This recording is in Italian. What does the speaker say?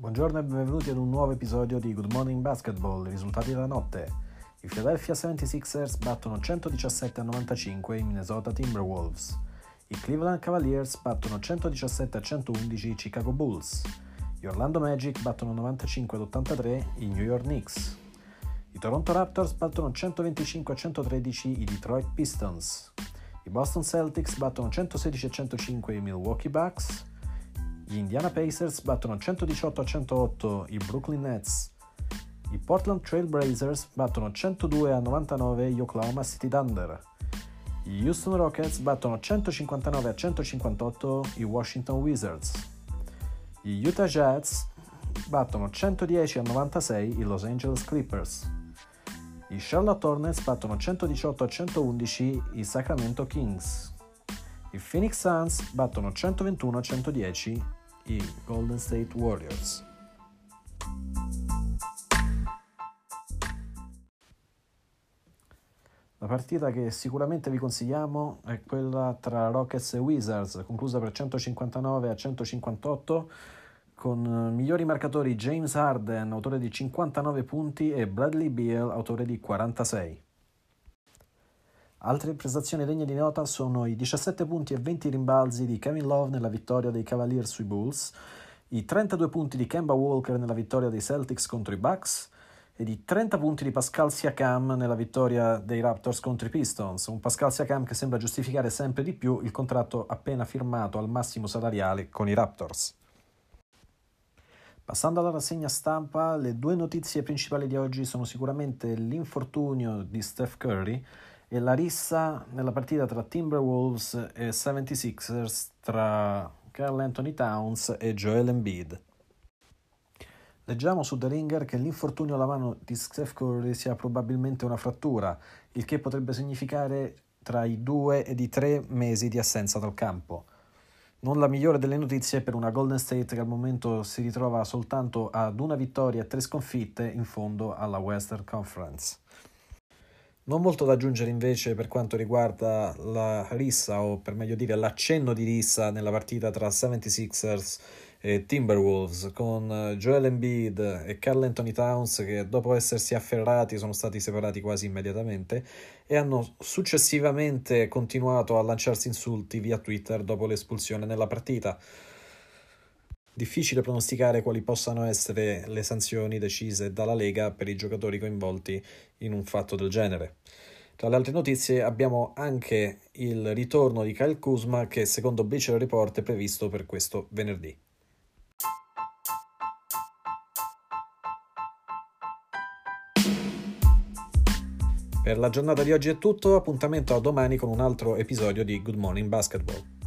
Buongiorno e benvenuti ad un nuovo episodio di Good Morning Basketball, i risultati della notte. I Philadelphia 76ers battono 117 a 95 i Minnesota Timberwolves. I Cleveland Cavaliers battono 117 a 111 i Chicago Bulls. Gli Orlando Magic battono 95 ad 83 i New York Knicks. I Toronto Raptors battono 125 a 113 i Detroit Pistons. I Boston Celtics battono 116 a 105 i Milwaukee Bucks. Gli Indiana Pacers battono 118 a 108 i Brooklyn Nets. I Portland Trail Blazers battono 102 a 99 gli Oklahoma City Thunder. Gli Houston Rockets battono 159 a 158 i Washington Wizards. Gli Utah Jazz battono 110 a 96 i Los Angeles Clippers. I Charlotte Hornets battono 118 a 111 i Sacramento Kings. I Phoenix Suns battono 121 a 110 i Golden State Warriors. La partita che sicuramente vi consigliamo è quella tra Rockets e Wizards, conclusa per 159 a 158, con migliori marcatori James Harden, autore di 59 punti, e Bradley Beal, autore di 46. Altre prestazioni degne di nota sono i 17 punti e 20 rimbalzi di Kevin Love nella vittoria dei Cavaliers sui Bulls, i 32 punti di Kemba Walker nella vittoria dei Celtics contro i Bucks, e di 30 punti di Pascal Siakam nella vittoria dei Raptors contro i Pistons, un Pascal Siakam che sembra giustificare sempre di più il contratto appena firmato al massimo salariale con i Raptors. Passando alla rassegna stampa, le due notizie principali di oggi sono sicuramente l'infortunio di Steph Curry e la rissa nella partita tra Timberwolves e 76ers tra Carl Anthony Towns e Joel Embiid. Leggiamo su The Ringer che l'infortunio alla mano di Steph Curry sia probabilmente una frattura, il che potrebbe significare tra i due ed i tre mesi di assenza dal campo. Non la migliore delle notizie per una Golden State che al momento si ritrova soltanto ad una vittoria e tre sconfitte in fondo alla Western Conference. Non molto da aggiungere invece per quanto riguarda la rissa, o per meglio dire l'accenno di rissa nella partita tra 76ers e Timberwolves, con Joel Embiid e Carl Anthony Towns che dopo essersi afferrati sono stati separati quasi immediatamente e hanno successivamente continuato a lanciarsi insulti via Twitter dopo l'espulsione nella partita. Difficile pronosticare quali possano essere le sanzioni decise dalla Lega per i giocatori coinvolti in un fatto del genere. Tra le altre notizie abbiamo anche il ritorno di Kyle Kuzma che secondo Bleacher Report è previsto per questo venerdì. Per la giornata di oggi è tutto, appuntamento a domani con un altro episodio di Good Morning Basketball.